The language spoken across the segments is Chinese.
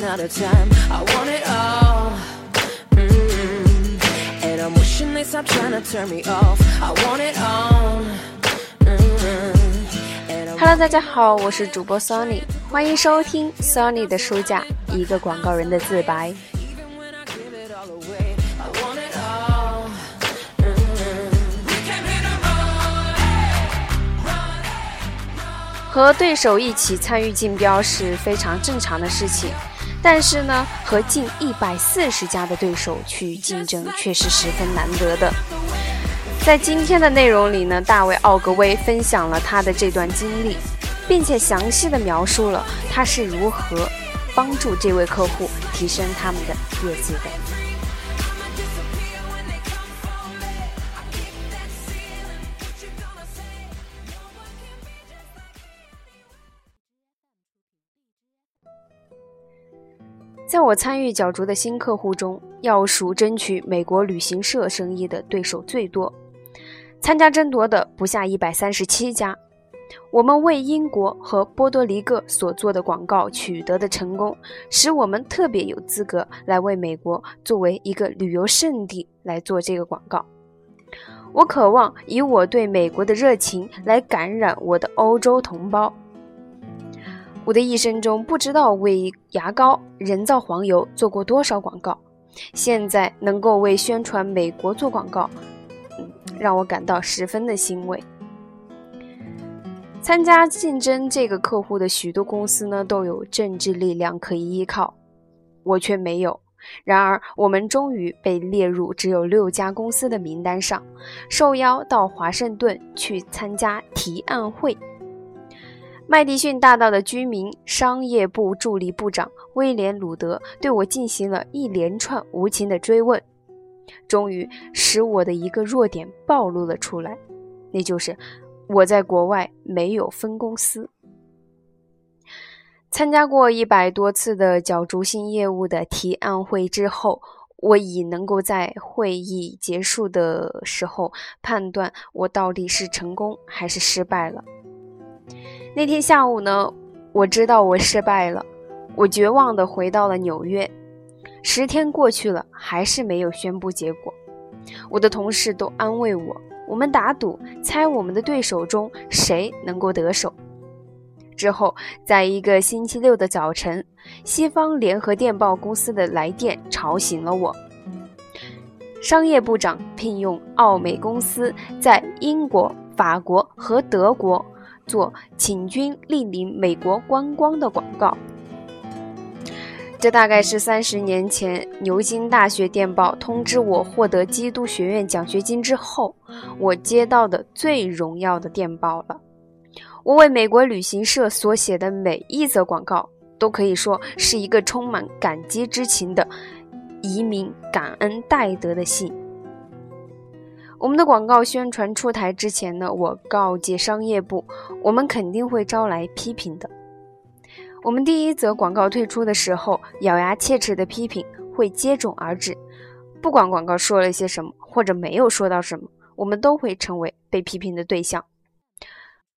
running out of time. I want it all. Mm-hmm. And I'm wishing they stop trying to turn me off. I want it all. Mm-hmm. And I'm Hello，大家好，我是主播 Sony，欢迎收听 Sony 的书架，一个广告人的自白。Mm-hmm. 和对手一起参与竞标是非常正常的事情，但是呢，和近一百四十家的对手去竞争却是十分难得的。在今天的内容里呢，大卫·奥格威分享了他的这段经历，并且详细的描述了他是如何帮助这位客户提升他们的业绩的。在我参与角逐的新客户中，要数争取美国旅行社生意的对手最多，参加争夺的不下一百三十七家。我们为英国和波多黎各所做的广告取得的成功，使我们特别有资格来为美国作为一个旅游胜地来做这个广告。我渴望以我对美国的热情来感染我的欧洲同胞。我的一生中不知道为牙膏、人造黄油做过多少广告，现在能够为宣传美国做广告，让我感到十分的欣慰。参加竞争这个客户的许多公司呢，都有政治力量可以依靠，我却没有。然而，我们终于被列入只有六家公司的名单上，受邀到华盛顿去参加提案会。麦迪逊大道的居民商业部助理部长威廉·鲁德对我进行了一连串无情的追问，终于使我的一个弱点暴露了出来，那就是我在国外没有分公司。参加过一百多次的角逐性业务的提案会之后，我已能够在会议结束的时候判断我到底是成功还是失败了。那天下午呢，我知道我失败了，我绝望地回到了纽约。十天过去了，还是没有宣布结果。我的同事都安慰我，我们打赌，猜我们的对手中谁能够得手。之后，在一个星期六的早晨，西方联合电报公司的来电吵醒了我。商业部长聘用奥美公司在英国、法国和德国。做请君莅临美国观光的广告，这大概是三十年前牛津大学电报通知我获得基督学院奖学金之后，我接到的最荣耀的电报了。我为美国旅行社所写的每一则广告，都可以说是一个充满感激之情的移民感恩戴德的信。我们的广告宣传出台之前呢，我告诫商业部，我们肯定会招来批评的。我们第一则广告推出的时候，咬牙切齿的批评会接踵而至。不管广告说了些什么，或者没有说到什么，我们都会成为被批评的对象。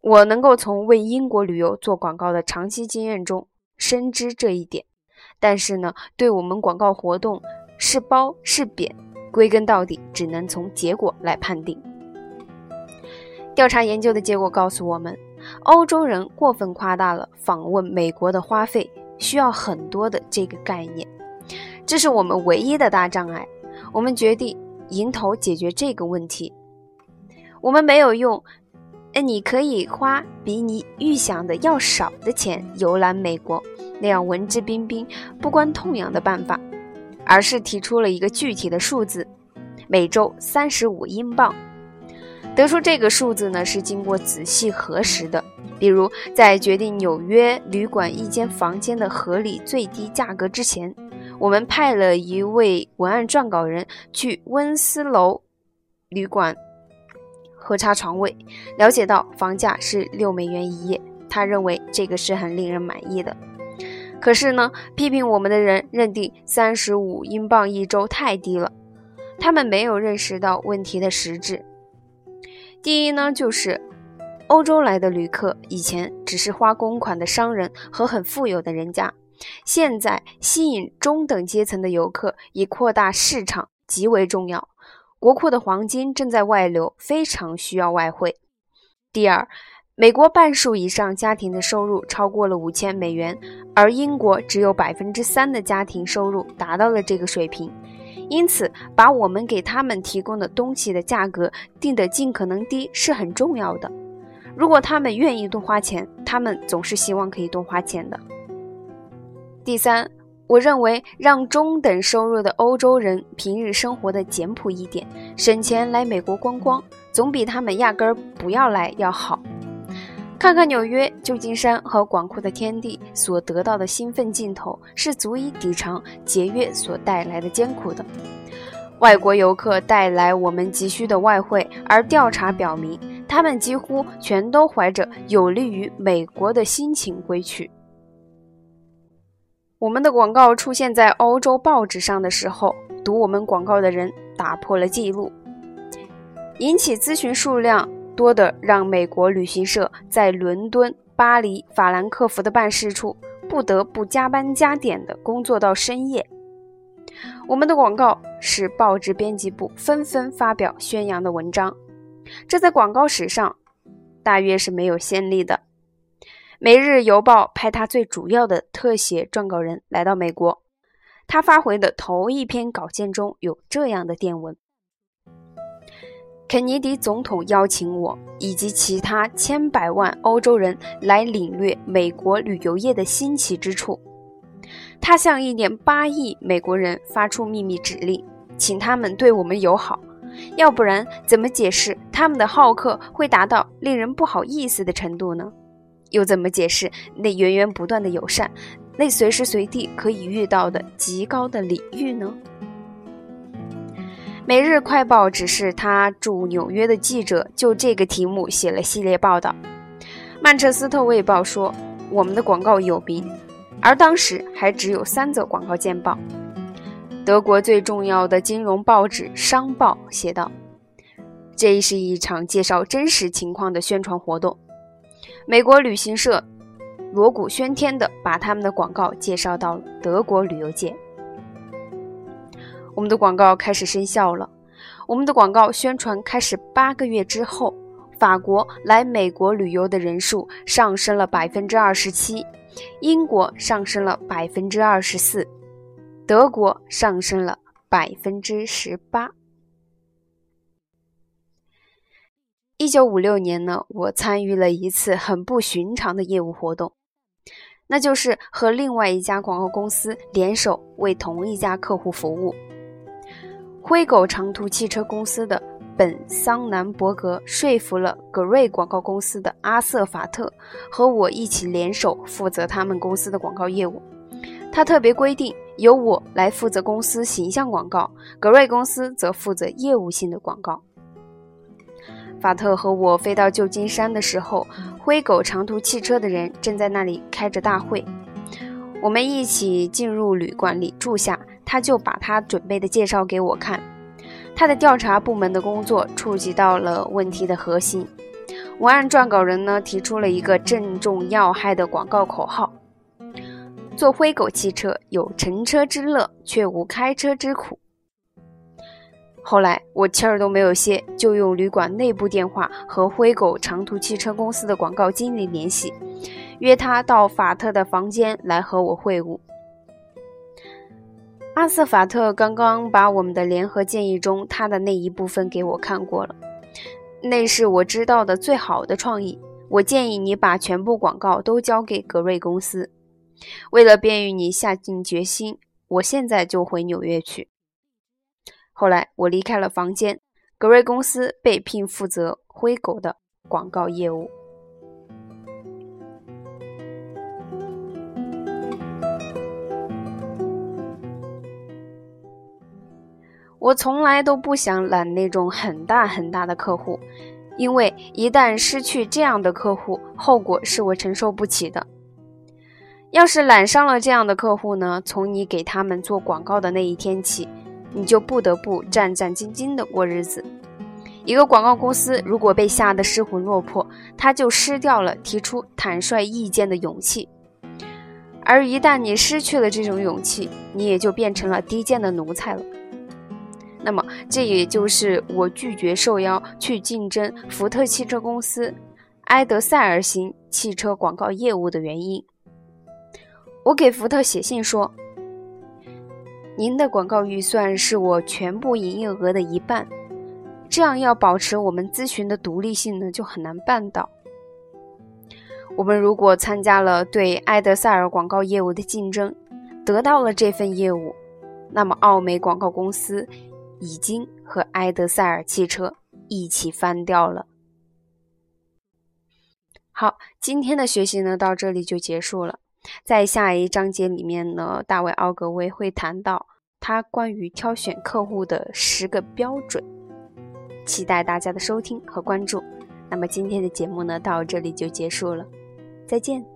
我能够从为英国旅游做广告的长期经验中深知这一点，但是呢，对我们广告活动是褒是贬。归根到底，只能从结果来判定。调查研究的结果告诉我们，欧洲人过分夸大了访问美国的花费需要很多的这个概念，这是我们唯一的大障碍。我们决定迎头解决这个问题。我们没有用“哎，你可以花比你预想的要少的钱游览美国”那样文质彬彬、不关痛痒的办法。而是提出了一个具体的数字，每周三十五英镑。得出这个数字呢，是经过仔细核实的。比如，在决定纽约旅馆一间房间的合理最低价格之前，我们派了一位文案撰稿人去温斯楼旅馆核查床位，了解到房价是六美元一夜。他认为这个是很令人满意的。可是呢，批评我们的人认定三十五英镑一周太低了，他们没有认识到问题的实质。第一呢，就是欧洲来的旅客以前只是花公款的商人和很富有的人家，现在吸引中等阶层的游客，以扩大市场极为重要。国库的黄金正在外流，非常需要外汇。第二，美国半数以上家庭的收入超过了五千美元，而英国只有百分之三的家庭收入达到了这个水平。因此，把我们给他们提供的东西的价格定得尽可能低是很重要的。如果他们愿意多花钱，他们总是希望可以多花钱的。第三，我认为让中等收入的欧洲人平日生活的简朴一点，省钱来美国观光，总比他们压根儿不要来要好。看看纽约、旧金山和广阔的天地所得到的兴奋劲头，是足以抵偿节约所带来的艰苦的。外国游客带来我们急需的外汇，而调查表明，他们几乎全都怀着有利于美国的心情归去。我们的广告出现在欧洲报纸上的时候，读我们广告的人打破了记录，引起咨询数量。多的让美国旅行社在伦敦、巴黎、法兰克福的办事处不得不加班加点的工作到深夜。我们的广告使报纸编辑部纷纷发表宣扬的文章，这在广告史上大约是没有先例的。《每日邮报》派他最主要的特写撰稿人来到美国，他发回的头一篇稿件中有这样的电文。肯尼迪总统邀请我以及其他千百万欧洲人来领略美国旅游业的新奇之处。他向一点八亿美国人发出秘密指令，请他们对我们友好，要不然怎么解释他们的好客会达到令人不好意思的程度呢？又怎么解释那源源不断的友善，那随时随地可以遇到的极高的礼遇呢？《每日快报》只是他驻纽约的记者就这个题目写了系列报道。《曼彻斯特卫报》说：“我们的广告有名。”而当时还只有三则广告见报。德国最重要的金融报纸《商报》写道：“这是一场介绍真实情况的宣传活动。”美国旅行社锣鼓喧天地把他们的广告介绍到德国旅游界。我们的广告开始生效了。我们的广告宣传开始八个月之后，法国来美国旅游的人数上升了百分之二十七，英国上升了百分之二十四，德国上升了百分之十八。一九五六年呢，我参与了一次很不寻常的业务活动，那就是和另外一家广告公司联手为同一家客户服务。灰狗长途汽车公司的本桑南伯格说服了格瑞广告公司的阿瑟法特和我一起联手负责他们公司的广告业务。他特别规定由我来负责公司形象广告，格瑞公司则负责业务性的广告。法特和我飞到旧金山的时候，灰狗长途汽车的人正在那里开着大会。我们一起进入旅馆里住下。他就把他准备的介绍给我看，他的调查部门的工作触及到了问题的核心。文案撰稿人呢提出了一个正中要害的广告口号：“做灰狗汽车有乘车之乐，却无开车之苦。”后来我气儿都没有泄，就用旅馆内部电话和灰狗长途汽车公司的广告经理联系，约他到法特的房间来和我会晤。阿瑟法特刚刚把我们的联合建议中他的那一部分给我看过了，那是我知道的最好的创意。我建议你把全部广告都交给格瑞公司，为了便于你下定决心，我现在就回纽约去。后来我离开了房间，格瑞公司被聘负责灰狗的广告业务。我从来都不想揽那种很大很大的客户，因为一旦失去这样的客户，后果是我承受不起的。要是揽上了这样的客户呢，从你给他们做广告的那一天起，你就不得不战战兢兢地过日子。一个广告公司如果被吓得失魂落魄，他就失掉了提出坦率意见的勇气。而一旦你失去了这种勇气，你也就变成了低贱的奴才了。那么，这也就是我拒绝受邀去竞争福特汽车公司埃德塞尔型汽车广告业务的原因。我给福特写信说：“您的广告预算是我全部营业额的一半，这样要保持我们咨询的独立性呢，就很难办到。我们如果参加了对埃德塞尔广告业务的竞争，得到了这份业务，那么奥美广告公司。”已经和埃德塞尔汽车一起翻掉了。好，今天的学习呢到这里就结束了。在下一章节里面呢，大卫奥格威会谈到他关于挑选客户的十个标准。期待大家的收听和关注。那么今天的节目呢到这里就结束了，再见。